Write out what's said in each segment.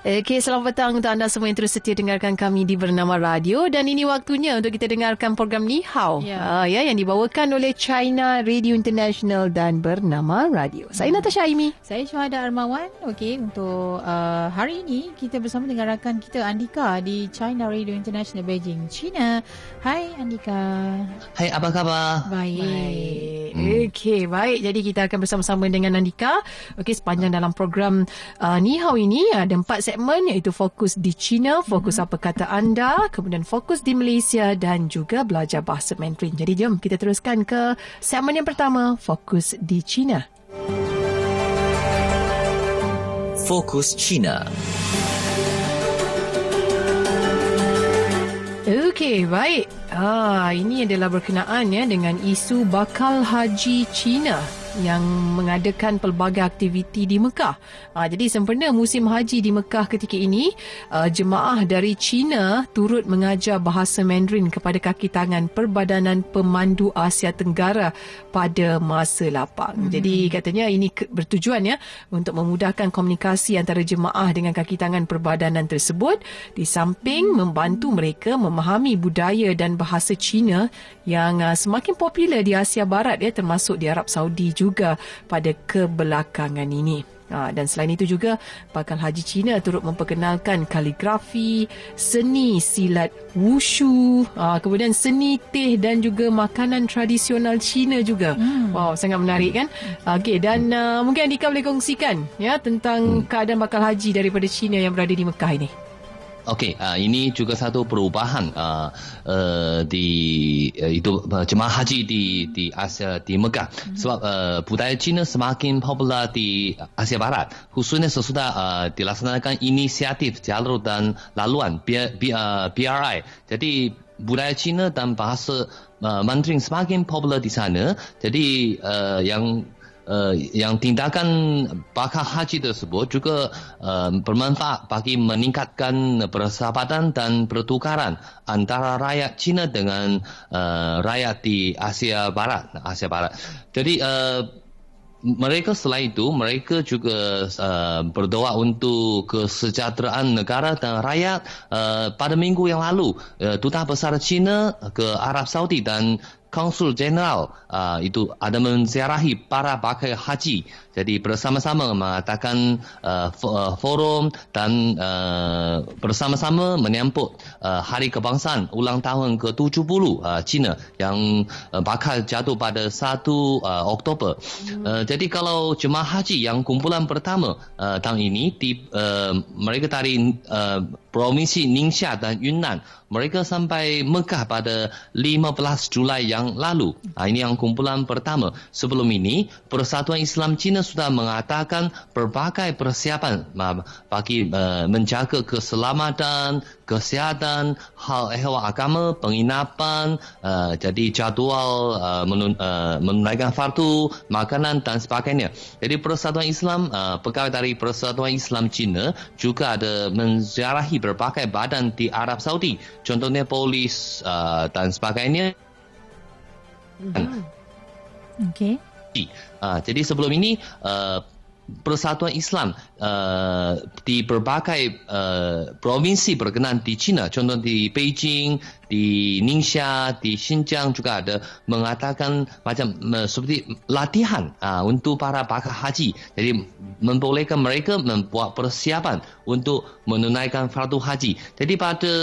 Okey, selamat petang untuk anda semua yang terus setia dengarkan kami di Bernama Radio dan ini waktunya untuk kita dengarkan program Ni Hao ya. Uh, ya yang dibawakan oleh China Radio International dan Bernama Radio. Saya hmm. Natasha Aimi. Saya Syuhada Armawan. Okey, untuk uh, hari ini kita bersama dengan rakan kita Andika di China Radio International Beijing, China. Hai Andika. Hai, apa khabar? Baik. baik. Hmm. Okey, baik. Jadi kita akan bersama-sama dengan Andika. Okey, sepanjang dalam program uh, Ni Hao ini ada empat segmen iaitu fokus di China, fokus mm-hmm. apa kata anda, kemudian fokus di Malaysia dan juga belajar bahasa Mandarin. Jadi jom kita teruskan ke segmen yang pertama, fokus di China. Fokus China. Okey, baik. Ah, ini adalah berkenaan ya dengan isu bakal haji China yang mengadakan pelbagai aktiviti di Mekah. Uh, jadi sempena musim haji di Mekah ketika ini, uh, jemaah dari China turut mengajar bahasa Mandarin kepada kaki tangan Perbadanan Pemandu Asia Tenggara pada masa lapang. Hmm. Jadi katanya ini bertujuan ya untuk memudahkan komunikasi antara jemaah dengan kaki tangan perbadanan tersebut di samping membantu mereka memahami budaya dan bahasa China yang uh, semakin popular di Asia Barat ya termasuk di Arab Saudi juga pada kebelakangan ini. Ha, dan selain itu juga bakal haji Cina turut memperkenalkan kaligrafi, seni silat wushu, ha, kemudian seni teh dan juga makanan tradisional Cina juga. Hmm. Wow, sangat menarik kan? Okey dan uh, mungkin Andika boleh kongsikan ya tentang hmm. keadaan bakal haji daripada Cina yang berada di Mekah ini. Okey, uh, ini juga satu perubahan uh, uh, di uh, itu uh, jemaah haji di di Asia di Mekah hmm. sebab uh, budaya Cina semakin popular di Asia Barat khususnya sesudah uh, dilaksanakan inisiatif jalur dan laluan B, B, uh, BRI. Jadi budaya Cina dan bahasa uh, Mandarin semakin popular di sana. Jadi uh, yang uh, yang tindakan bakal haji tersebut juga uh, bermanfaat bagi meningkatkan persahabatan dan pertukaran antara rakyat Cina dengan uh, rakyat di Asia Barat, Asia Barat. Jadi mereka selain itu mereka juga uh, berdoa untuk kesejahteraan negara dan rakyat uh, pada minggu yang lalu uh, duta besar China ke Arab Saudi dan Konsul Jeneral uh, itu ada menziarahi para bakal haji. Jadi bersama-sama mengatakan uh, uh, forum dan uh, bersama-sama menyambut uh, Hari Kebangsaan ulang tahun ke-70 uh, China yang uh, bakal jatuh pada 1 uh, Oktober. Hmm. Uh, jadi kalau jemaah haji yang kumpulan pertama uh, tahun ini di uh, mereka dari uh, Provinsi Ningxia dan Yunnan mereka sampai Mekah pada 15 Julai yang lalu. Ha, ini yang kumpulan pertama. Sebelum ini, Persatuan Islam Cina sudah mengatakan berbagai persiapan bagi uh, menjaga keselamatan, kesihatan, hal ehwal agama, penginapan, uh, jadi jadual uh, menunaikan fardu, makanan dan sebagainya. Jadi Persatuan Islam, pegawai dari Persatuan Islam Cina juga ada menziarahi berbagai badan di Arab Saudi, contohnya polis dan sebagainya. Hmm. Okay. Uh, jadi sebelum ini uh, Persatuan Islam uh, di berbagai uh, provinsi berkenan di China, contoh di Beijing, di Ningxia, di Xinjiang juga ada mengatakan macam uh, seperti latihan uh, untuk para bakal haji. Jadi membolehkan mereka membuat persiapan untuk menunaikan fardu haji. Jadi pada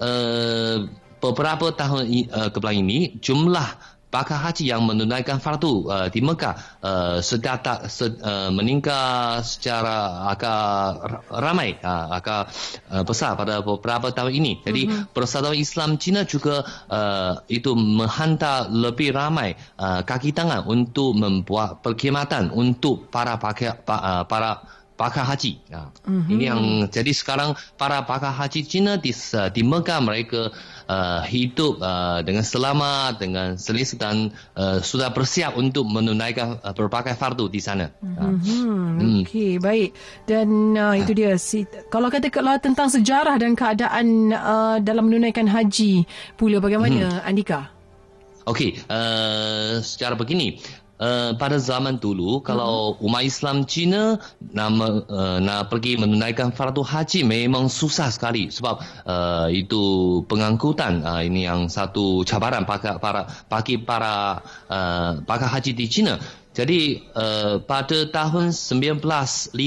uh, beberapa tahun uh, kebelakang ini jumlah bakal haji yang menunaikan fardu uh, di Mekah uh, sedang tak se, uh, meningkat secara agak ramai uh, agak uh, besar pada beberapa tahun ini. Jadi uh-huh. Persatuan Islam Cina juga uh, itu menghantar lebih ramai uh, kaki tangan untuk membuat perkhidmatan untuk para pakai, pa, uh, para pakar haji. Ya. Mm-hmm. Ini yang jadi sekarang para pakar haji Cina di di Mekah mereka uh, hidup uh, dengan selamat, dengan selesa dan uh, sudah bersiap untuk menunaikan uh, berbagai fardu di sana. Mm-hmm. Okey, baik. Dan uh, itu dia. Si, kalau kata kalau tentang sejarah dan keadaan uh, dalam menunaikan haji pula bagaimana mm-hmm. Andika? Okey, uh, secara begini. Uh, pada zaman dulu hmm. kalau umat Islam Cina nak uh, nak pergi menunaikan fardu haji memang susah sekali. Sebab uh, itu pengangkutan. Uh, ini yang satu cabaran para para bagi para uh, pakar haji di Cina jadi uh, pada tahun 1950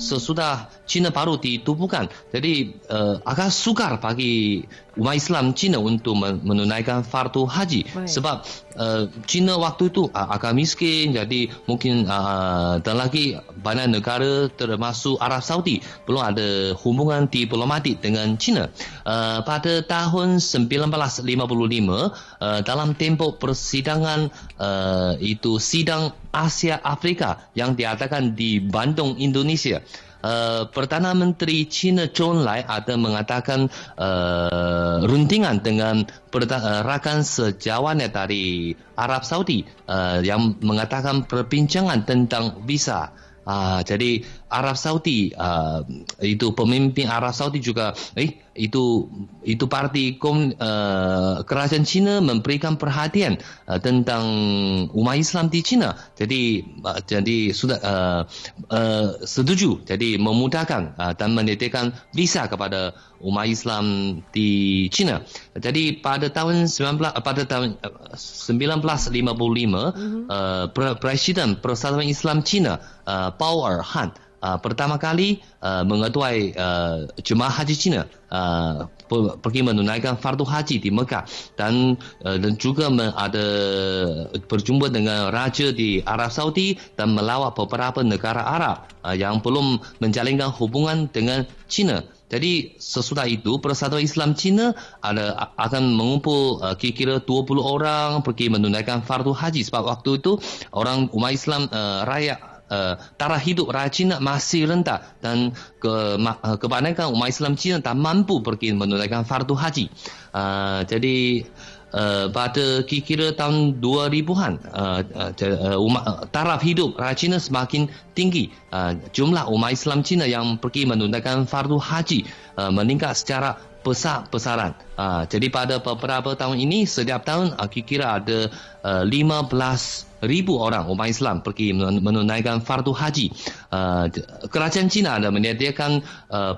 sesudah Cina baru ditubuhkan. Jadi uh, agak sukar bagi umat Islam Cina untuk menunaikan fardu haji Baik. sebab uh, Cina waktu itu uh, agak miskin jadi mungkin uh, dan lagi banyak negara termasuk Arab Saudi belum ada hubungan diplomatik dengan Cina. Uh, pada tahun 1955 uh, dalam tempoh persidangan uh, itu sidang Asia Afrika yang diadakan di Bandung Indonesia uh, Perdana Menteri China Zhou Enlai ada mengatakan uh, runtingan dengan uh, rakan sejawatnya dari Arab Saudi uh, yang mengatakan perbincangan tentang visa. Uh, jadi Arab Saudi uh, itu pemimpin Arab Saudi juga eh itu itu parti kom, uh, kerajaan Cina memberikan perhatian uh, tentang umat Islam di Cina. Jadi uh, jadi sudah uh, uh, setuju. Jadi memudahkan uh, dan menyediakan visa kepada umat Islam di Cina. Jadi pada tahun 19 pada tahun 1955 mm-hmm. uh, Presiden Persatuan Islam Cina uh, Bao Erhan uh, pertama kali uh, mengetuai uh, jemaah haji Cina. Uh, pergi menunaikan fardu haji di Mekah. Dan uh, dan juga ada berjumpa dengan raja di Arab Saudi dan melawat beberapa negara Arab uh, yang belum menjalinkan hubungan dengan Cina. Jadi sesudah itu Persatuan Islam Cina ada akan mengumpul uh, kira-kira 20 orang pergi menunaikan fardu haji. Sebab waktu itu orang umat Islam uh, rakyat uh, taraf hidup rakyat Cina masih rendah dan ke, uh, kebanyakan umat Islam Cina tak mampu pergi menunaikan fardu haji. Uh, jadi uh, pada kira-kira tahun 2000-an uh, uh, umat, uh, taraf hidup rakyat Cina semakin tinggi. Uh, jumlah umat Islam Cina yang pergi menunaikan fardu haji uh, meningkat secara besar-besaran. Uh, jadi pada beberapa tahun ini setiap tahun uh, kira-kira ada uh, 15 ribu orang umat Islam pergi menunaikan fardu haji. Uh, kerajaan Cina ada menyediakan uh,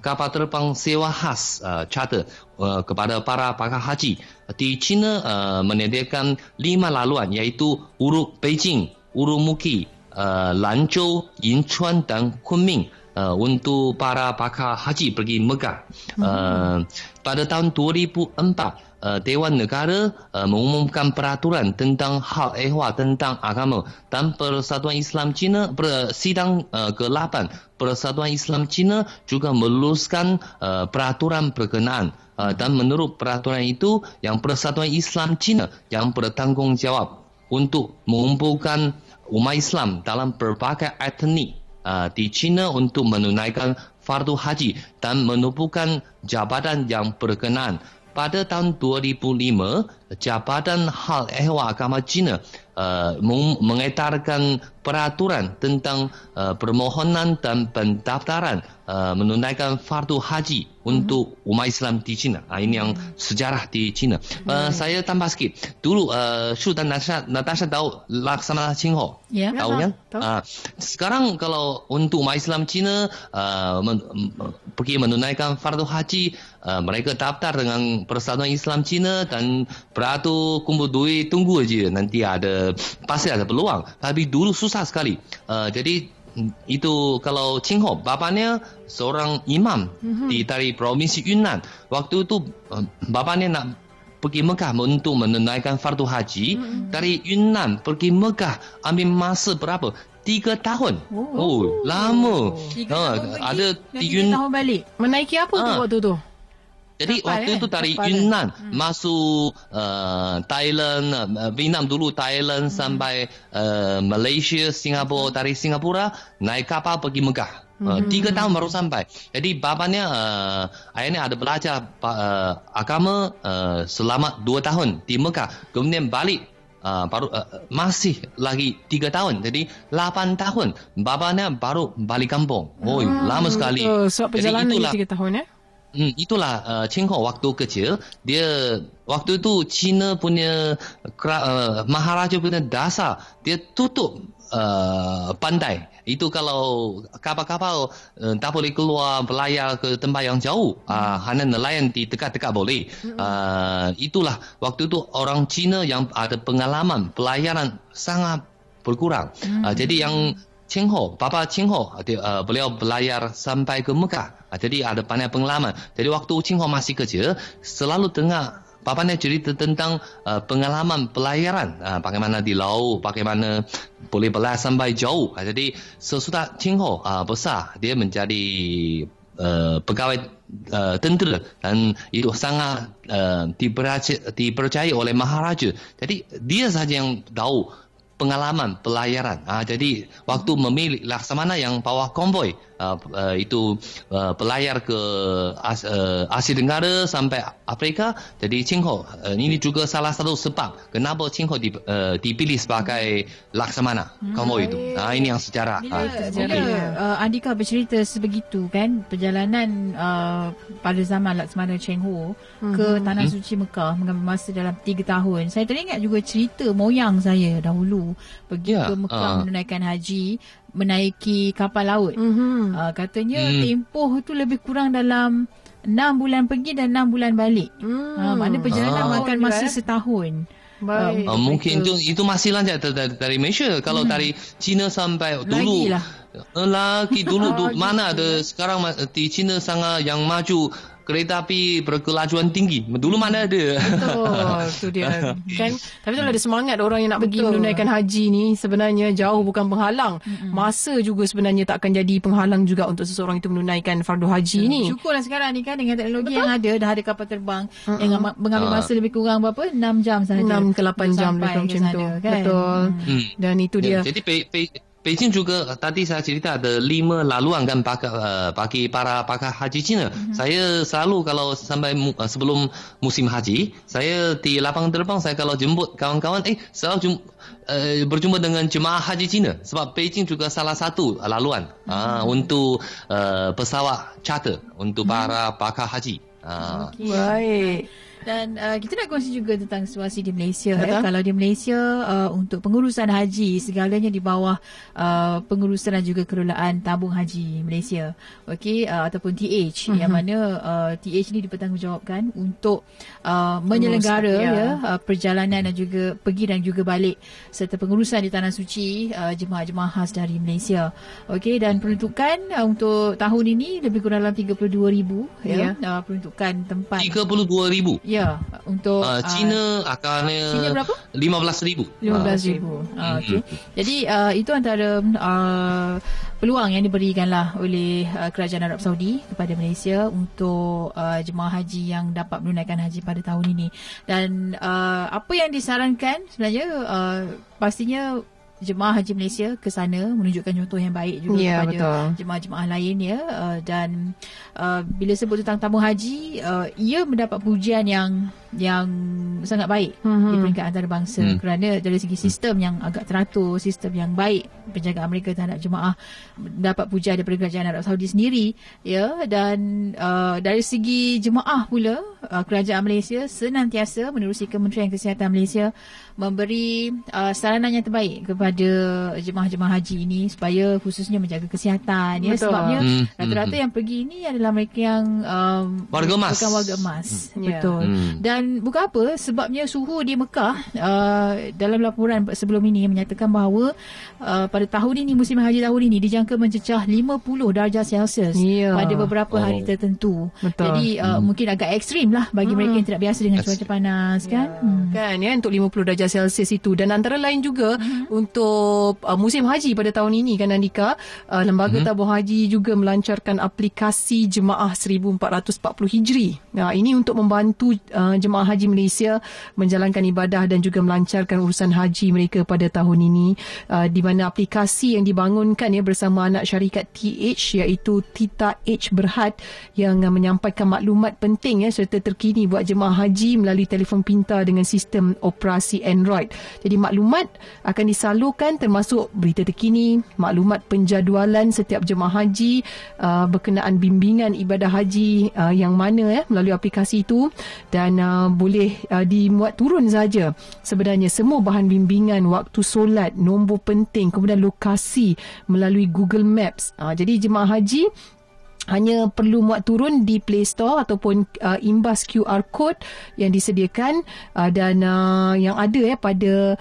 kapal terbang sewa khas uh, charter uh, kepada para pakar haji. Di China uh, menyediakan lima laluan iaitu Uruk Beijing, Urumuki, uh, Lanzhou, Yinchuan dan Kunming. Uh, untuk para pakar haji pergi Mekah. Uh, pada tahun 2004, uh, Dewan Negara uh, mengumumkan peraturan tentang hal ehwal tentang agama dan Persatuan Islam Cina sidang uh, ke-8 Persatuan Islam Cina juga meluluskan uh, peraturan berkenaan. Uh, dan menurut peraturan itu yang Persatuan Islam Cina yang bertanggungjawab untuk mengumpulkan umat Islam dalam berbagai etnik uh, di China untuk menunaikan fardu haji dan menubuhkan jabatan yang berkenaan pada tahun 2005 Jabatan Hal Ehwal Agama China uh, mengedarkan peraturan tentang uh, permohonan dan pendaftaran uh, menunaikan fardu haji untuk umat Islam di China. Uh, ini yang sejarah di China. Uh, saya tambah sikit. Dulu uh, Shu dan Natasha, Natasha tahu Laksana Qingho. Ya. Tahu kan? Uh, sekarang kalau untuk umat Islam China uh, men, pergi menunaikan fardu haji, uh, mereka daftar dengan Persatuan Islam China dan beratur kumpul duit tunggu aja nanti ada pasti ada peluang. Tapi dulu susah sekali. Uh, jadi itu kalau Ching Ho bapaknya seorang imam mm-hmm. di dari provinsi Yunnan waktu itu uh, bapaknya nak pergi Mekah untuk menunaikan fardu haji mm-hmm. dari Yunnan pergi Mekah ambil masa berapa tiga tahun oh, oh lama tiga tahun ada di Yunnan tahun balik menaiki apa ha. tu waktu tu Jadi Kapal, waktu kan? itu dari Kapal, Yunnan masuk uh, Thailand, uh, Vietnam dulu Thailand sampai uh, Malaysia, Singapura. Dari Singapura naik kapal pergi Mekah. Uh, tiga tahun baru sampai. Jadi bapaknya, uh, ayahnya ada belajar uh, agama uh, selama dua tahun di Mekah. Kemudian balik uh, baru uh, masih lagi tiga tahun. Jadi lapan tahun. Bapaknya baru balik kampung. Oh, lama sekali. Betul. Jadi perjalanan itulah- tiga tahun ya. Hmm, itulah uh, Cheng waktu kecil dia waktu itu China punya uh, Maharaja punya dasar dia tutup uh, pantai itu kalau kapal-kapal uh, tak boleh keluar berlayar ke tempat yang jauh uh, hanya nelayan di dekat-dekat boleh uh, itulah waktu itu orang China yang ada pengalaman pelayaran sangat berkurang uh, jadi yang Cheng Ho, Bapa Cheng Ho, dia, uh, beliau berlayar sampai ke Mekah. Uh, jadi ada banyak pengalaman. Jadi waktu Cheng Ho masih kecil, selalu dengar bapaknya cerita tentang uh, pengalaman pelayaran. Uh, bagaimana di laut, bagaimana boleh berlayar sampai jauh. Uh, jadi sesudah Cheng Ho uh, besar, dia menjadi uh, pegawai uh, tentera dan itu sangat uh, dipercaya, dipercaya oleh Maharaja. Jadi dia saja yang tahu pengalaman pelayaran. Ah, jadi waktu memilih laksamana yang bawa konvoi uh, uh, itu uh, pelayar ke As, uh, Asia Tenggara sampai Afrika. Jadi Cheng Ho uh, ini juga salah satu sebab kenapa Cheng Ho di, uh, dipilih sebagai laksamana konvoi itu. Ah, ini yang sejarah. Bila, Ah, bila uh, Andika bercerita sebegitu kan perjalanan uh, pada zaman Laksamana Cheng Ho ke Tanah Suci Mekah mengambil masa dalam 3 tahun. Saya teringat juga cerita moyang saya dahulu pergi Ya, ke Mekah ah. menunaikan haji menaiki kapal laut. Mhm. Uh, katanya Hmm. tempoh tu lebih kurang dalam 6 bulan pergi dan 6 bulan balik. Hmm. Uh, maknanya perjalanan Ah. makan Oh, masa eh? setahun. Baik. Uh, mungkin itu itu masih lanjut dari, dari, dari Malaysia. Kalau dari China sampai dulu Lagi lah. Eh, lagi dulu, Oh, dulu mana ada sekarang di China sangat yang maju kereta api berkelajuan tinggi. Dulu mana ada? Betul, tu dia. Kan? Tapi tu ada semangat orang yang nak pergi Betul. menunaikan haji ni sebenarnya jauh bukan penghalang. Masa juga sebenarnya tak akan jadi penghalang juga untuk seseorang itu menunaikan fardu haji ni. Syukurlah sekarang ni kan dengan teknologi Betul. yang ada dah ada kapal terbang uh-uh. yang mengambil Ah. masa lebih kurang berapa 6 jam sahaja. 6 ke 8 untuk jam sampai lebih kurang ke macam sana, tu. Kan? Betul. Hmm. Dan itu dia. Ya, jadi Be, Be, Beijing juga tadi saya cerita ada lima laluan kan bagi, uh, bagi para pakar haji Cina. Mhm. Saya selalu kalau sampai uh, sebelum musim haji, saya di lapangan terbang saya kalau jemput kawan-kawan, eh selalu jum, uh, berjumpa dengan jemaah haji Cina. Sebab Beijing juga salah satu laluan Mhm. uh, untuk uh, pesawat charter untuk para pakar haji. Uh, Baik. Dan uh, kita nak kongsi juga tentang situasi di Malaysia. Eh. Betul. Kalau di Malaysia uh, untuk pengurusan haji segalanya di bawah uh, pengurusan dan juga kelolaan tabung haji Malaysia. Okey uh, ataupun TH mm-hmm. yang mana uh, TH ni dipertanggungjawabkan untuk uh, menyelenggara ya. ya uh, perjalanan dan juga pergi dan juga balik serta pengurusan di tanah suci uh, jemaah-jemaah khas dari Malaysia. Okey dan peruntukan uh, untuk tahun ini lebih kurang dalam 32,000 ya, Ya. uh, peruntukan tempat 32,000. Ya, untuk Uh, Cina akan Cina berapa? 15,000. 15,000. Uh, okay. Jadi uh, itu antara uh, peluang yang diberikan lah oleh uh, Kerajaan Arab Saudi kepada Malaysia untuk uh, jemaah haji yang dapat menunaikan haji pada tahun ini. Dan uh, apa yang disarankan sebenarnya uh, pastinya jemaah haji Malaysia ke sana menunjukkan contoh yang baik juga Ya, kepada betul. jemaah-jemaah lain ya uh, dan uh, bila sebut tentang tabung haji uh, ia mendapat pujian yang yang sangat baik Mhm. di peringkat antarabangsa Hmm. kerana dari segi sistem yang agak teratur sistem yang baik penjagaan mereka terhadap jemaah dapat pujian daripada kerajaan Arab Saudi sendiri ya dan uh, dari segi jemaah pula uh, kerajaan Malaysia senantiasa menerusi Kementerian Kesihatan Malaysia memberi uh, saranan yang terbaik kepada jemaah-jemaah haji ini supaya khususnya menjaga kesihatan ya Betul. sebabnya Hmm, rata-rata hmm, yang pergi ini adalah mereka yang um, Warga emas. bukan warga emas Hmm. betul Hmm. dan dan bukan apa sebabnya suhu di Mekah uh, dalam laporan sebelum ini menyatakan bahawa uh, pada tahun ini musim haji tahun ini dijangka mencecah 50 darjah Celsius Ya. pada beberapa hari Oh. tertentu. Betul. Jadi uh, mungkin agak ekstrim lah bagi mereka yang tidak biasa dengan cuaca panas kan. Hmm. Kan ya untuk 50 darjah Celsius itu dan antara lain juga Mhm. untuk uh, musim haji pada tahun ini kan Andika uh, lembaga Mhm. tabung haji juga melancarkan aplikasi jemaah 1440 Hijri. Nah ini untuk membantu uh, jemaah haji Malaysia menjalankan ibadah dan juga melancarkan urusan haji mereka pada tahun ini uh, di mana aplikasi yang dibangunkan ya bersama anak syarikat TH iaitu Tita H Berhad yang uh, menyampaikan maklumat penting ya serta terkini buat jemaah haji melalui telefon pintar dengan sistem operasi Android. Jadi maklumat akan disalurkan termasuk berita terkini, maklumat penjadualan setiap jemaah haji uh, berkenaan bimbingan ibadah haji uh, yang mana ya melalui aplikasi itu dan uh, boleh uh, dimuat turun saja. Sebenarnya semua bahan bimbingan waktu solat, nombor penting, kemudian lokasi melalui Google Maps. Uh, jadi jemaah haji hanya perlu muat turun di Play Store ataupun uh, imbas QR code yang disediakan uh, dan uh, yang ada ya pada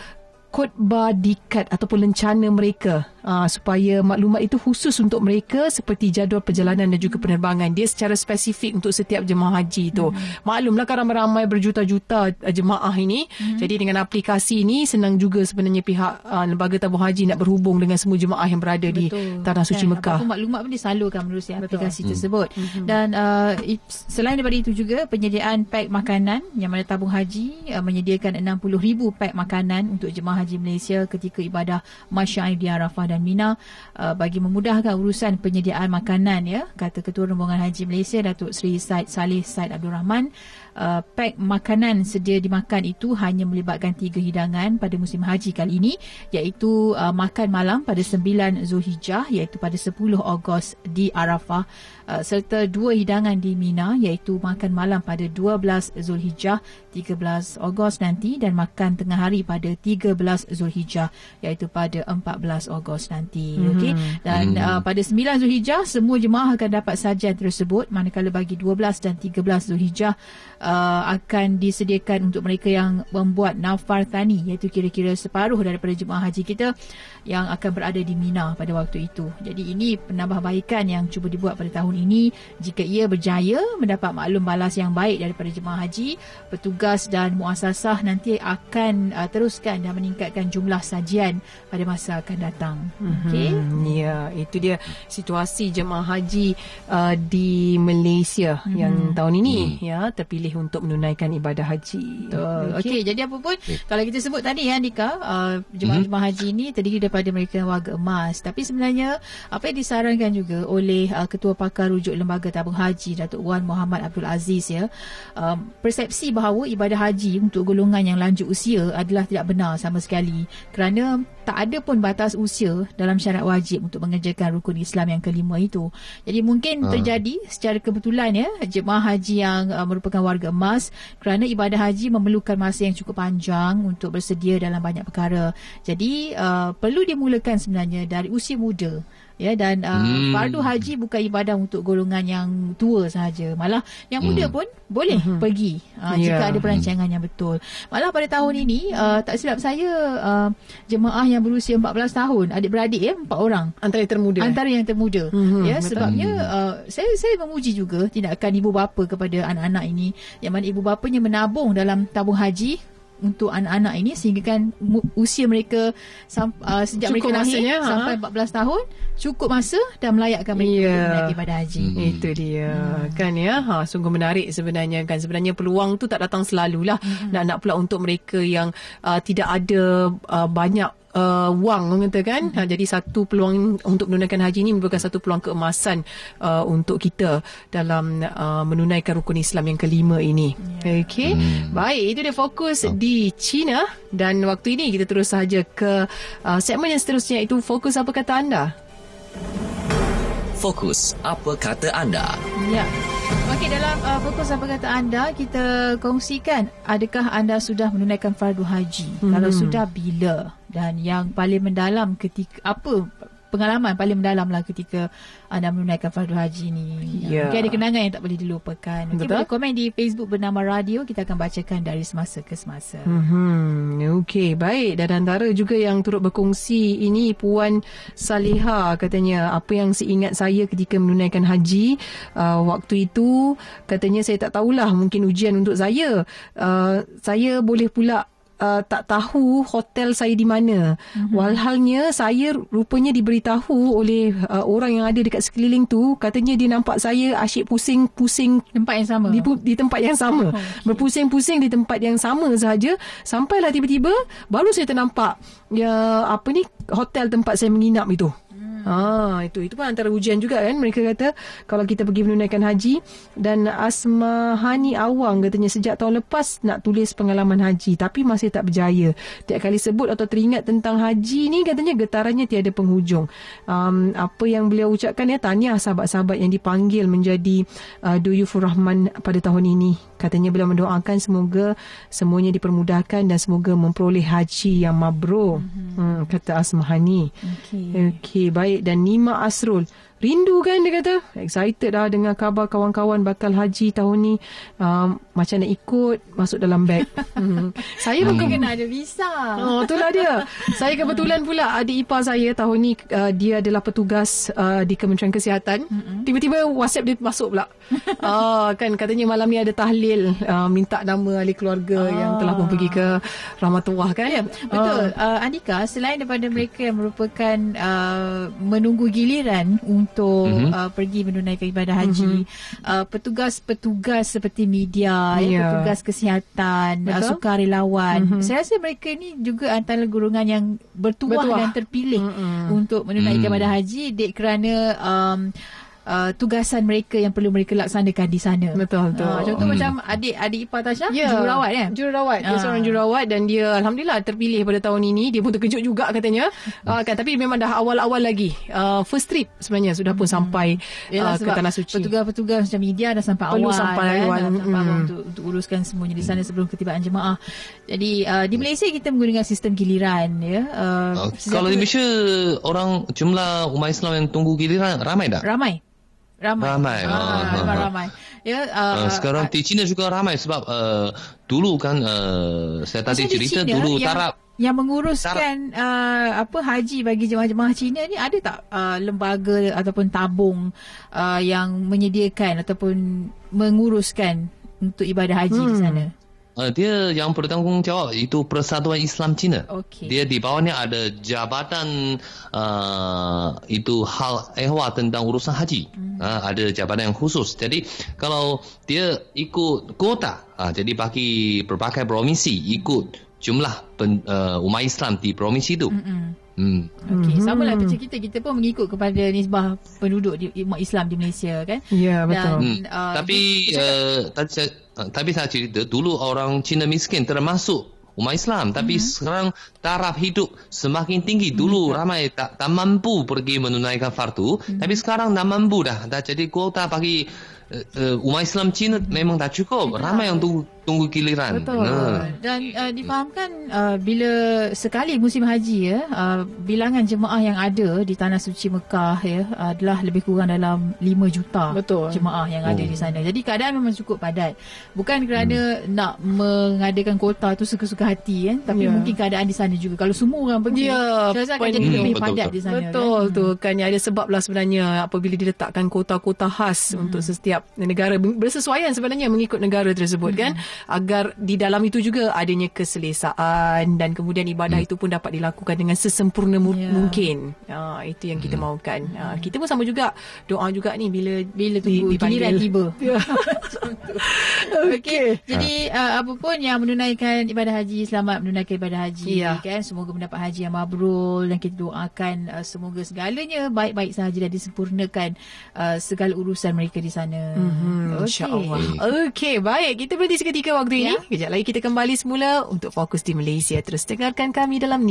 khutbah dikat ataupun lencana mereka uh, supaya maklumat itu khusus untuk mereka seperti jadual perjalanan dan juga penerbangan dia secara spesifik untuk setiap jemaah haji itu hmm. maklumlah kan ramai-ramai berjuta-juta uh, jemaah ini hmm. jadi dengan aplikasi ini senang juga sebenarnya pihak uh, lembaga tabung haji nak berhubung dengan semua jemaah yang berada di tanah suci Kan, Mekah maklumat pun disalurkan melalui aplikasi Hmm. tersebut. Mhm. Dan uh, selain daripada itu juga penyediaan pack makanan yang mana tabung haji uh, menyediakan 60,000 pack makanan untuk jemaah haji Malaysia ketika ibadah Masyair di Arafah dan Mina uh, bagi memudahkan urusan penyediaan makanan ya. Kata Ketua Rombongan Haji Malaysia Datuk Seri Said Saleh Said Abdul Rahman uh, pack makanan sedia dimakan itu hanya melibatkan tiga hidangan pada musim haji kali ini iaitu uh, makan malam pada 9 Zulhijjah iaitu pada 10 Ogos di Arafah uh, serta dua hidangan di Mina iaitu makan malam pada 12 Zulhijjah 13 Ogos nanti dan makan tengah hari pada 13 Zulhijjah iaitu pada 14 Ogos nanti mm-hmm. okey dan Mhm. uh, pada 9 Zulhijjah semua jemaah akan dapat sajian tersebut manakala bagi 12 dan 13 Zulhijjah uh, akan disediakan untuk mereka yang membuat nafar tani iaitu kira-kira separuh daripada jemaah haji kita yang akan berada di Mina pada waktu itu. Jadi ini penambahbaikan yang cuba dibuat pada tahun ini jika ia berjaya mendapat maklum balas yang baik daripada jemaah haji, petugas dan muasasah nanti akan uh, teruskan dan meningkatkan jumlah sajian pada masa akan datang. Okey. Hmm, ya, itu dia situasi jemaah haji uh, di Malaysia Mhm. yang tahun ini ya terpilih untuk menunaikan ibadah haji. Betul. Okey, jadi apa pun kalau kita sebut tadi ya Andika, uh, jemaah-jemaah haji ini terdiri daripada mereka warga emas. Tapi sebenarnya apa yang disarankan juga oleh uh, Ketua Pakar Rujuk Lembaga Tabung Haji Datuk Wan Muhammad Abdul Aziz ya, um, persepsi bahawa ibadah haji untuk golongan yang lanjut usia adalah tidak benar sama sekali kerana tak ada pun batas usia dalam syarat wajib untuk mengerjakan rukun Islam yang kelima itu. Jadi mungkin Ah. terjadi secara kebetulan ya jemaah haji yang uh, merupakan warga emas kerana ibadah haji memerlukan masa yang cukup panjang untuk bersedia dalam banyak perkara. Jadi uh, perlu dimulakan sebenarnya dari usia muda. Ya dan uh, Hmm. fardu haji bukan ibadah untuk golongan yang tua sahaja. Malah yang muda pun boleh pergi uh, Ya. jika ada perancangan yang betul. Malah pada tahun ini uh, tak silap saya uh, jemaah yang berusia 14 tahun, adik-beradik ya, empat orang Antara yang termuda. antara yang termuda Mhm, ya betul. sebabnya uh, saya saya memuji juga tindakan ibu bapa kepada anak-anak ini yang mana ibu bapanya menabung dalam tabung haji untuk anak-anak ini sehingga kan usia mereka uh, sejak Cukup mereka lahir masanya, ha? sampai 14 tahun cukup masa dan melayakkan mereka Ya. untuk menaiki ibadah haji. Hmm. Itu dia kan ya ha sungguh menarik sebenarnya kan sebenarnya peluang tu tak datang selalulah nak nak pula untuk mereka yang uh, tidak ada uh, banyak uh, wang orang kata kan ha, jadi satu peluang untuk menunaikan haji ini merupakan satu peluang keemasan uh, untuk kita dalam uh, menunaikan rukun Islam yang kelima ini okey baik itu dia fokus di China dan waktu ini kita terus saja ke uh, segmen yang seterusnya itu fokus apa kata anda Fokus apa kata anda? Ya. Okey dalam uh, fokus apa kata anda kita kongsikan adakah anda sudah menunaikan fardu haji? Hmm. Kalau sudah bila? Dan yang paling mendalam ketika apa pengalaman paling mendalam lah ketika anda menunaikan fardu haji ni. Ya. Mungkin ada kenangan yang tak boleh dilupakan. Mungkin Betul. boleh komen di Facebook bernama Radio. Kita akan bacakan dari semasa ke semasa. Hmm, okey, baik. Dan antara juga yang turut berkongsi ini Puan Saliha katanya apa yang seingat saya ketika menunaikan haji uh, waktu itu katanya saya tak tahulah mungkin ujian untuk saya. Uh, saya boleh pula Uh, tak tahu hotel saya di mana. Mm-hmm. Walhalnya saya rupanya diberitahu oleh uh, orang yang ada dekat sekeliling tu katanya dia nampak saya asyik pusing-pusing Tempat yang sama. di, di tempat yang sama. Oh, Okay. Berpusing-pusing di tempat yang sama sahaja sampailah tiba-tiba baru saya ternampak ya apa ni hotel tempat saya menginap itu. Ah itu itu pun antara ujian juga kan mereka kata kalau kita pergi menunaikan haji dan Asmahani Awang katanya sejak tahun lepas nak tulis pengalaman haji tapi masih tak berjaya. Tiap kali sebut atau teringat tentang haji ni katanya getarannya tiada penghujung. Um, apa yang beliau ucapkan ya tahniah sahabat-sahabat yang dipanggil menjadi uh, Duyufur Rahman pada tahun ini. Katanya beliau mendoakan semoga semuanya dipermudahkan dan semoga memperoleh haji yang mabrur. Mm-hmm. Hmm, kata Asmahani. Okey. Okey, baik. Dan Nima Asrul. Rindu kan dia kata. Excited dah dengan khabar kawan-kawan bakal haji tahun ni. Um, macam nak ikut masuk dalam beg. hmm. Saya Mungkin ke- kena ada visa. Oh, itulah dia. Saya kebetulan pula adik ipar saya tahun ni uh, dia adalah petugas uh, di Kementerian Kesihatan. Tiba-tiba WhatsApp dia masuk pula. uh, kan katanya malam ni ada tahlil uh, minta nama ahli keluarga Ah. yang telah pun pergi ke Rahmatullah kan. Ya, betul. Uh, Andika, selain daripada mereka yang merupakan uh, menunggu giliran untuk mm-hmm. uh, pergi menunaikan ibadah haji, mm-hmm. uh, petugas-petugas seperti media, ya. Ya. petugas kesihatan, uh, sukarelawan, mm-hmm. saya rasa mereka ni juga antara golongan yang bertuah, Bertuah. dan terpilih mm-hmm. untuk menunaikan Mm. ibadah haji dek kerana um, Uh, tugasan mereka yang perlu mereka laksanakan di sana. Betul, betul. Uh, contoh Hmm. macam adik adik ipar Tasha, Ya, jururawat kan? Jururawat. Dia Ah. seorang jururawat dan dia alhamdulillah terpilih pada tahun ini. Dia pun terkejut juga katanya. Uh, kan tapi memang dah awal-awal lagi. Uh, first trip sebenarnya sudah pun sampai uh, ke tanah suci. Petugas-petugas macam media dah sampai Perlu awal sampai kan? awal. Dah sampai awal untuk, untuk uruskan semuanya di sana sebelum ketibaan jemaah. Jadi uh, di Malaysia kita menggunakan sistem giliran ya. Uh, Uh, kalau di Malaysia orang jumlah umat Islam yang tunggu giliran ramai tak? ramai. Ramai. Ramai. Ah, Ah, memang ah. ramai. Ya, Uh, uh, sekarang di China juga ramai sebab uh, dulu kan uh, saya tadi cerita China dulu yang, taraf yang menguruskan uh, apa haji bagi jemaah-jemaah Cina ni ada tak uh, lembaga ataupun tabung uh, yang menyediakan ataupun menguruskan untuk ibadah haji Hmm. di sana? Uh, dia yang bertanggungjawab itu Persatuan Islam Cina. Okey. Dia di bawahnya ada jabatan uh, itu hal ehwal tentang urusan haji. Hmm. Uh, ada jabatan yang khusus. Jadi kalau dia ikut kota, uh, jadi bagi berbagai provinsi ikut jumlah pen, uh, umat Islam di provinsi itu. Mm-mm. Hmm. Okey, mm-hmm. sama lah macam kita. Kita pun mengikut kepada nisbah penduduk di umat Islam di Malaysia kan. Ya, betul. Hmm. uh, tapi dia- uh, tadi saya, uh, tapi saya cerita dulu orang Cina miskin termasuk umat Islam tapi mm-hmm. sekarang taraf hidup semakin tinggi dulu mm-hmm. ramai tak, tak mampu pergi menunaikan fardu mm-hmm. tapi sekarang dah mampu dah dah jadi kuota bagi uh, uh, umat Islam Cina memang tak cukup ramai yang tunggu tunggu giliran Betul. Nah. Dan uh, difahamkan uh, bila sekali musim haji ya, uh, bilangan jemaah yang ada di tanah suci Mekah ya adalah lebih kurang dalam 5 juta Betul. jemaah yang ada Oh. di sana. Jadi keadaan memang cukup padat. Bukan kerana hmm. nak mengadakan kota tu suka-suka hati kan, tapi Ya. mungkin keadaan di sana juga. Kalau semua orang pergi, Ya, saya akan jadi lebih Hmm, betul, padat betul. di sana. Betul kan? tu kan ada sebab lah sebenarnya apabila diletakkan kota-kota khas hmm. untuk setiap negara bersesuaian sebenarnya mengikut negara tersebut hmm. kan agar di dalam itu juga adanya keselesaan dan kemudian ibadah hmm. itu pun dapat dilakukan dengan sesempurna mu- Ya. mungkin. Ha, itu yang kita mahukan. Ha, kita pun sama juga doa juga ni bila Bila tunggu giliran tiba. Ya. Okey. Jadi uh, apa pun yang menunaikan ibadah haji selamat menunaikan ibadah haji Ya. kan semoga mendapat haji yang mabrur dan kita doakan uh, semoga segalanya baik-baik sahaja dan disempurnakan uh, segala urusan mereka di sana. Hmm, Okey. InsyaAllah. Okey, baik. Kita berhenti seketika waktu ini. Ya. Kejap lagi kita kembali semula untuk fokus di Malaysia. Terus dengarkan kami dalam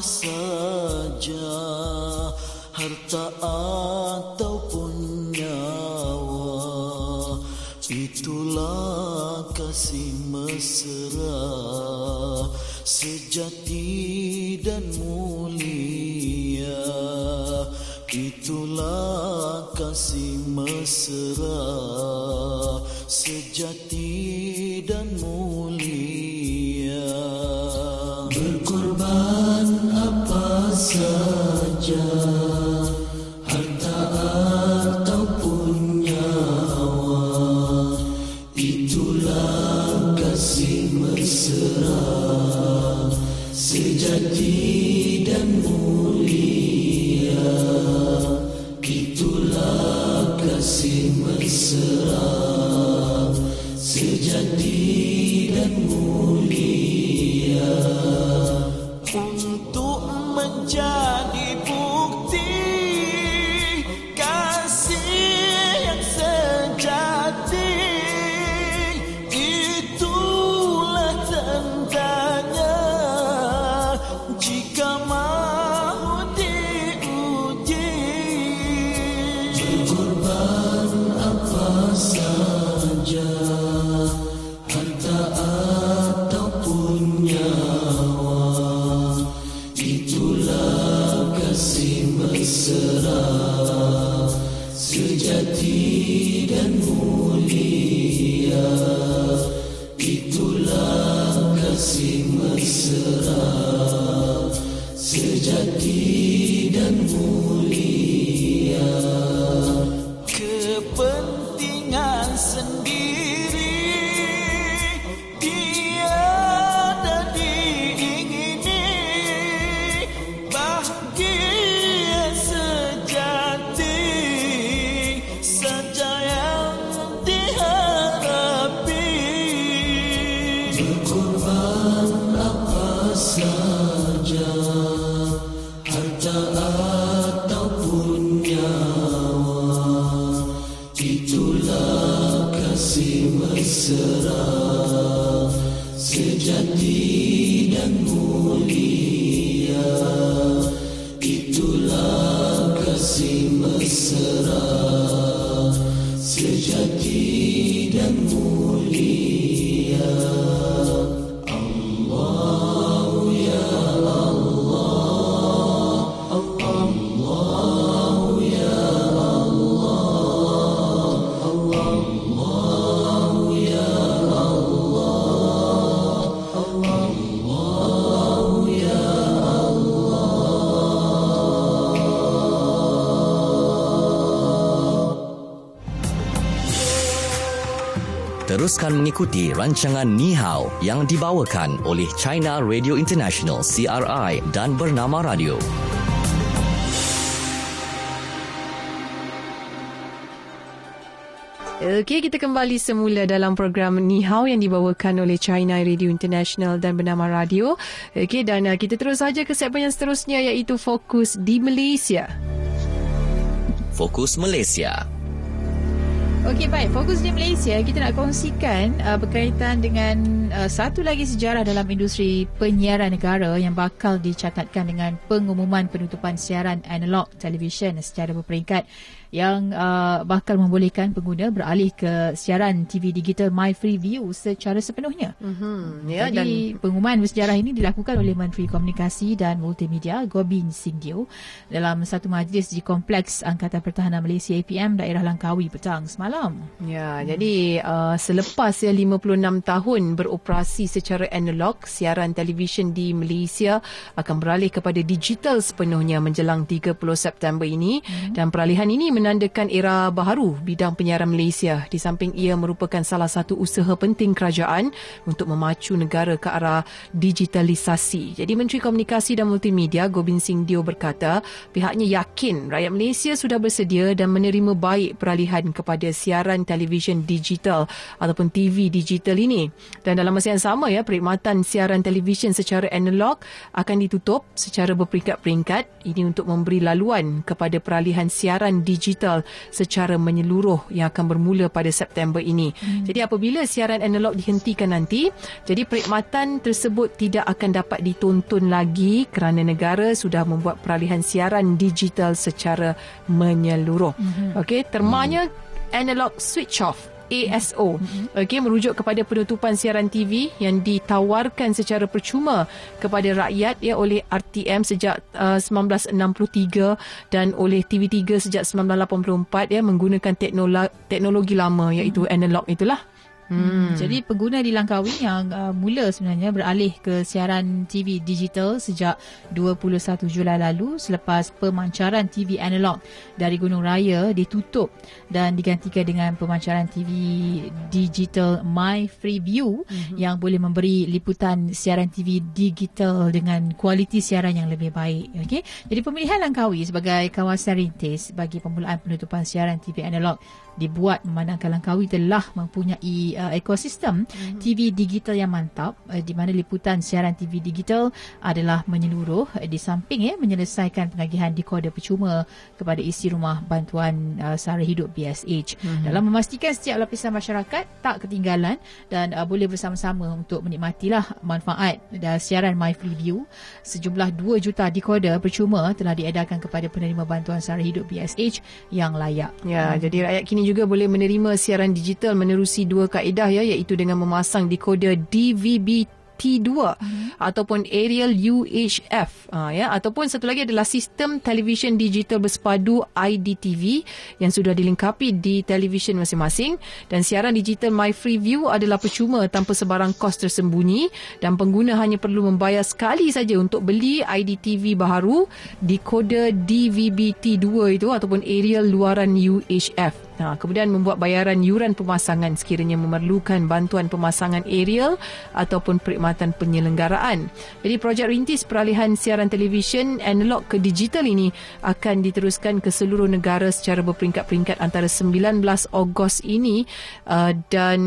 saja harta ataupun nyawa. Itulah kasih mesra sejati dan mulia. Itulah kasih mesra sejati kasih mesra. Sejati dan mulia Mengikuti rancangan Ni Hao yang dibawakan oleh China Radio International CRI dan Bernama Radio. Okey, kita kembali semula dalam program Ni Hao yang dibawakan oleh China Radio International dan bernama Radio. Okey, dan uh, kita terus saja ke segmen yang seterusnya iaitu Fokus di Malaysia. Fokus Malaysia. Okey baik, fokus di Malaysia kita nak kongsikan uh, berkaitan dengan uh, satu lagi sejarah dalam industri penyiaran negara yang bakal dicatatkan dengan pengumuman penutupan siaran analog televisyen secara berperingkat yang uh, bakal membolehkan pengguna beralih ke siaran TV digital My Free View secara sepenuhnya. Mm-hmm. Ya, Jadi pengumuman bersejarah ini dilakukan oleh Menteri Komunikasi dan Multimedia Gobin Singdio dalam satu majlis di Kompleks Angkatan Pertahanan Malaysia APM daerah Langkawi petang semalam. Ya, hmm. jadi uh, selepas ya 56 tahun beroperasi secara analog, siaran televisyen di Malaysia akan beralih kepada digital sepenuhnya menjelang 30 September ini hmm. dan peralihan ini menandakan era baharu bidang penyiaran Malaysia di samping ia merupakan salah satu usaha penting kerajaan untuk memacu negara ke arah digitalisasi. Jadi Menteri Komunikasi dan Multimedia Gobin Singh Dio berkata pihaknya yakin rakyat Malaysia sudah bersedia dan menerima baik peralihan kepada siaran televisyen digital ataupun TV digital ini. Dan dalam masa yang sama ya perkhidmatan siaran televisyen secara analog akan ditutup secara berperingkat-peringkat ini untuk memberi laluan kepada peralihan siaran digital secara menyeluruh yang akan bermula pada September ini. Hmm. Jadi apabila siaran analog dihentikan nanti, jadi perkhidmatan tersebut tidak akan dapat ditonton lagi kerana negara sudah membuat peralihan siaran digital secara menyeluruh. Hmm. Okey, termanya hmm. Analog switch off ASO. Okey, merujuk kepada penutupan siaran TV yang ditawarkan secara percuma kepada rakyat ya oleh RTM sejak uh, 1963 dan oleh TV3 sejak 1984 ya menggunakan teknologi, teknologi lama iaitu analog itulah. Hmm. Jadi pengguna di Langkawi yang uh, mula sebenarnya beralih ke siaran TV digital sejak 21 Julai lalu selepas pemancaran TV analog dari Gunung Raya ditutup dan digantikan dengan pemancaran TV digital My Freeview mm-hmm. yang boleh memberi liputan siaran TV digital dengan kualiti siaran yang lebih baik. Okey. Jadi pemilihan Langkawi sebagai kawasan rintis bagi pemulaan penutupan siaran TV analog dibuat memandangkan Langkawi telah mempunyai uh, ekosistem mm-hmm. TV digital yang mantap uh, di mana liputan siaran TV digital adalah menyeluruh uh, di samping ya menyelesaikan penagihan dekoder percuma kepada isi rumah bantuan uh, sara hidup BSH mm-hmm. dalam memastikan setiap lapisan masyarakat tak ketinggalan dan uh, boleh bersama-sama untuk menikmatilah manfaat dan siaran My Freeview sejumlah 2 juta dekoder percuma telah diedarkan kepada penerima bantuan sara hidup BSH yang layak. Ya, hmm. jadi rakyat kini juga boleh menerima siaran digital menerusi dua kaedah ya iaitu dengan memasang dekoder DVB T2 hmm. ataupun aerial UHF uh, ya ataupun satu lagi adalah sistem televisyen digital bersepadu IDTV yang sudah dilengkapi di televisyen masing-masing. Dan siaran digital My Freeview adalah percuma tanpa sebarang kos tersembunyi dan pengguna hanya perlu membayar sekali saja untuk beli IDTV baharu dekoder DVB T2 itu ataupun aerial luaran UHF Ha, kemudian membuat bayaran yuran pemasangan sekiranya memerlukan bantuan pemasangan aerial ataupun perkhidmatan penyelenggaraan. Jadi projek rintis peralihan siaran televisyen analog ke digital ini akan diteruskan ke seluruh negara secara berperingkat-peringkat antara 19 Ogos ini uh, dan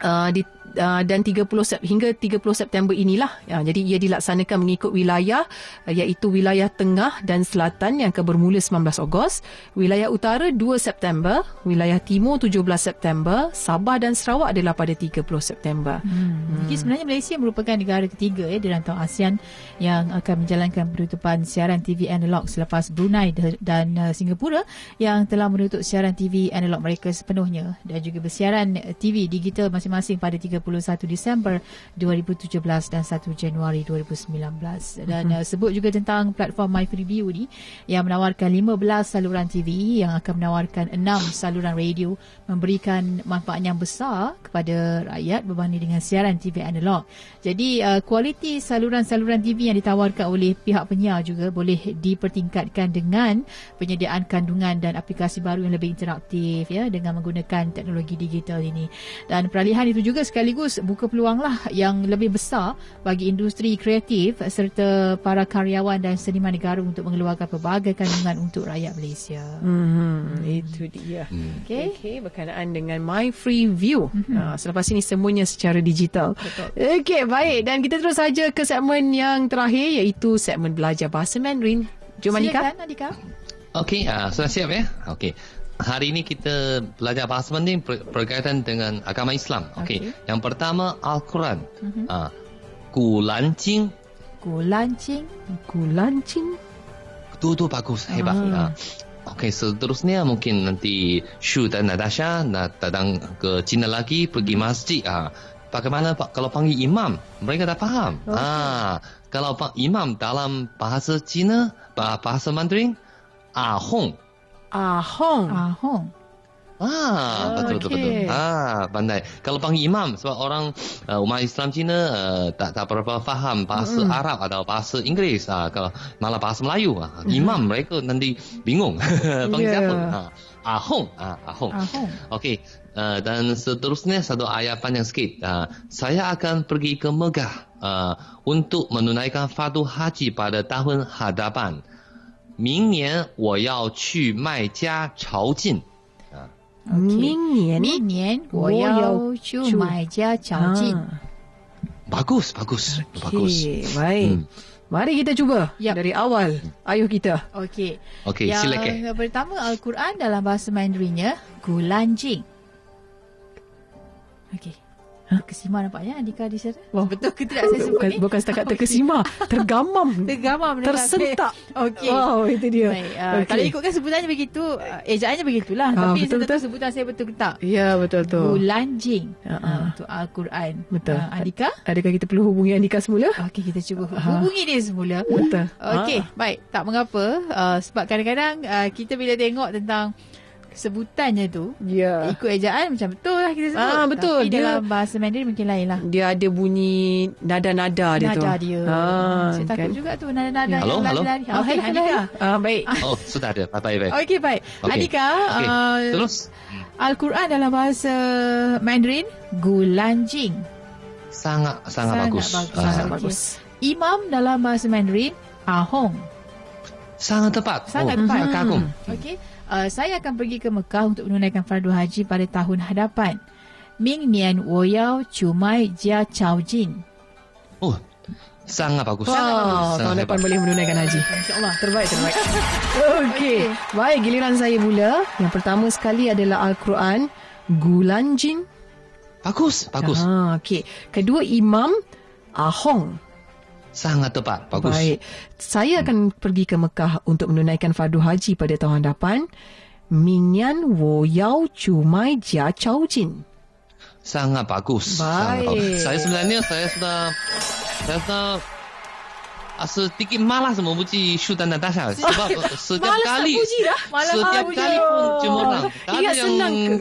uh, di uh, dan 30 Sep- hingga 30 September inilah. Ya, jadi ia dilaksanakan mengikut wilayah uh, iaitu wilayah tengah dan selatan yang akan bermula 19 Ogos, wilayah utara 2 September, wilayah timur 17 September, Sabah dan Sarawak adalah pada 30 September. Hmm. Jadi sebenarnya Malaysia merupakan negara ketiga ya di rantau ASEAN yang akan menjalankan penutupan siaran TV analog selepas Brunei dan uh, Singapura yang telah menutup siaran TV analog mereka sepenuhnya dan juga bersiaran TV digital masing-masing pada 31 Disember 2017 dan 1 Januari 2019 dan uh, sebut juga tentang platform My Freeview ni yang menawarkan 15 saluran TV yang akan menawarkan 6 saluran radio memberikan manfaat yang besar kepada rakyat berbanding dengan siaran TV analog. Jadi uh, kualiti saluran-saluran TV yang ditawarkan oleh pihak penyiar juga boleh dipertingkatkan dengan penyediaan kandungan dan aplikasi baru yang lebih interaktif ya dengan menggunakan teknologi digital ini. Dan peralihan itu juga sekaligus buka peluang lah yang lebih besar bagi industri kreatif serta para karyawan dan seniman negara untuk mengeluarkan pelbagai kandungan untuk rakyat Malaysia. Hmm, itu dia. Hmm. Okey, okay, berkenaan dengan My Free View. Mm-hmm. Uh, selepas ini semuanya secara digital. Betul. Okey, baik. Dan kita terus saja ke segmen yang terakhir iaitu segmen belajar bahasa Mandarin. Jom Anika. Silakan Adika. Okey, uh, sudah siap ya? Okey. Hari ini kita belajar bahasa Mandarin ber- berkaitan dengan agama Islam. Okey. Okey. Yang pertama Al-Quran. Mhm. Ah, Quran Jing. Gulancing. Gulancing. Tu tu bagus, hebat. Ah. Ah. Okey, seterusnya mungkin nanti Shu dan Natasha nak datang ke China lagi pergi masjid. Ah. Bagaimana Pak kalau panggil imam? Mereka dah faham. Okey. Ah, kalau pak imam dalam bahasa Cina, bah- bahasa Mandarin, Ah Hong. Ahong. Ah, Hong. Ah, betul betul betul. Okey. Ah, pandai. Kalau panggil imam sebab orang uh, umat Islam Cina uh, tak tak berapa faham bahasa Mm-mm. Arab atau bahasa Inggeris. Ah, kalau malah bahasa Melayu. Ah, imam mereka nanti bingung panggil Yeah. siapa. Ah, ahong. Ah, ahong. Ah, Hong. Okey. Uh, dan seterusnya satu ayat panjang sikit. Uh, saya akan pergi ke Mekah uh, untuk menunaikan fardu haji pada tahun hadapan. 明年我要去麦加朝觐。 明年明年我要去买家脚进。 Ah. Bagus, bagus, bagus. Okey, baik. Hmm. Mari kita cuba Yap. dari awal. Ayuh kita. Okey. Okey, yang silakan. pertama Al-Quran dalam bahasa Mandarinnya Gulanjing. Okey. Terkesima nampaknya Andika di sana. Wah. Betul ke tidak saya sebut Bukan, ni? bukan setakat terkesima, tergamam. Tergamam mendengar. Tersentak. Okey. Wow, itu dia. Baik, uh, Okey. Kalau ikutkan sebutannya begitu, uh, ejaannya begitulah. Ah, Tapi betul, betul, betul. sebutan saya betul ke tak? Ya, betul tu. Bulanjing Ah, uh, ah. untuk Al-Quran. Betul. Uh, Andika? Adakah kita perlu hubungi Andika semula? Okey, kita cuba Ah. hubungi dia semula. Betul. Okey, baik. Tak mengapa. Uh, sebab kadang-kadang uh, kita bila tengok tentang sebutannya tu, Ya. ikut ejaan macam betul lah kita sebut. Ah, betul. Tapi Dia- dalam bahasa Mandarin mungkin lain lah. Dia ada bunyi nada-nada dia tu. Nada dia. Ah, Saya takut kan? juga tu nada-nada Halo, yang halo. lari-lari. Oh, Okey, hello, hello, Andika. hello. Ah, baik. Oh, sudah ada. Baik, baik. Okey, baik. Okey. Andika, Okey. uh, Terus. Al-Quran dalam bahasa Mandarin, Gulanjing. Sangat, sangat, Sangat bagus. bagus. Ah, Sangat Okey. bagus. Imam dalam bahasa Mandarin, Ahong. sangat tepat. Sangat oh, tepat. Kagum. Okey. Uh, saya akan pergi ke Mekah untuk menunaikan fardu haji pada tahun hadapan. Ming Nian Wo Yao Cumai Jia Chao Jin. Oh, sangat bagus. Wow, Sangat tahun depan boleh menunaikan haji. InsyaAllah. Terbaik, terbaik. Okey. Baik, giliran saya mula. Yang pertama sekali adalah Al-Quran. Gulanjin. Bagus, bagus. Ah, okey. Kedua, Imam Ahong. Sangat tepat. Bagus. Baik. Saya akan pergi ke Mekah untuk menunaikan fardu haji pada tahun hadapan. Minyan wo yao cumai jia chao jin. Sangat bagus. Baik. Sangat bagus. Saya sebenarnya saya sudah saya sudah ah, sedikit malas memuji Sultan Natasha sebab uh, setiap Malas kali puji dah. Malas setiap puji. kali pun Ingat ada yang senang ke?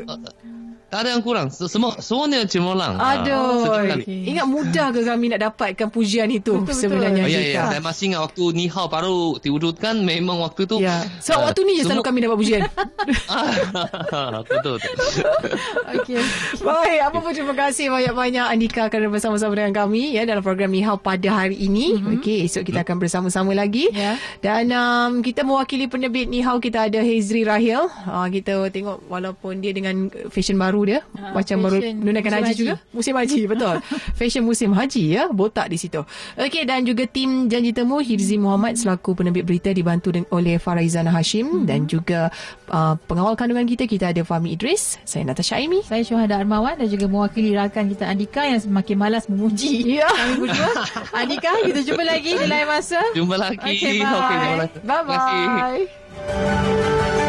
Uh, tak ada yang kurang. Se- Semua semuanya cemerlang. Ah, Aduh. kali. Okey. Ingat mudah ke kami nak dapatkan pujian itu Betul, betul. sebenarnya Oh, ya, Andika? ya. Saya masih ingat waktu Nihao baru diwujudkan memang waktu tu. Ya. So ah, waktu ni je selalu semua- kami dapat pujian. Ah, betul. betul. Okey. Baik, apa pun terima kasih banyak-banyak Andika kerana bersama-sama dengan kami ya dalam program Nihao pada hari ini. Mm-hmm. Okey, esok kita akan bersama-sama lagi. Ya. Dan um, kita mewakili penerbit Nihao kita ada Hezri Rahil. Uh, kita tengok walaupun dia dengan fashion baru dia Ah, macam baru menunaikan musim haji, haji. juga. Musim haji, betul. fashion musim haji ya, botak di situ. Okey dan juga tim janji temu Hirzi Muhammad selaku penerbit berita dibantu dengan, oleh Faraizana Hashim Mhm. dan juga uh, pengawal kandungan kita kita ada Fahmi Idris. Saya Natasha Aimi. Saya Syuhada Armawan dan juga mewakili rakan kita Andika yang semakin malas memuji Ya. kami berdua. Andika, kita jumpa lagi di lain masa. Jumpa lagi. Okey, bye. Okey, jumpa lagi. Terima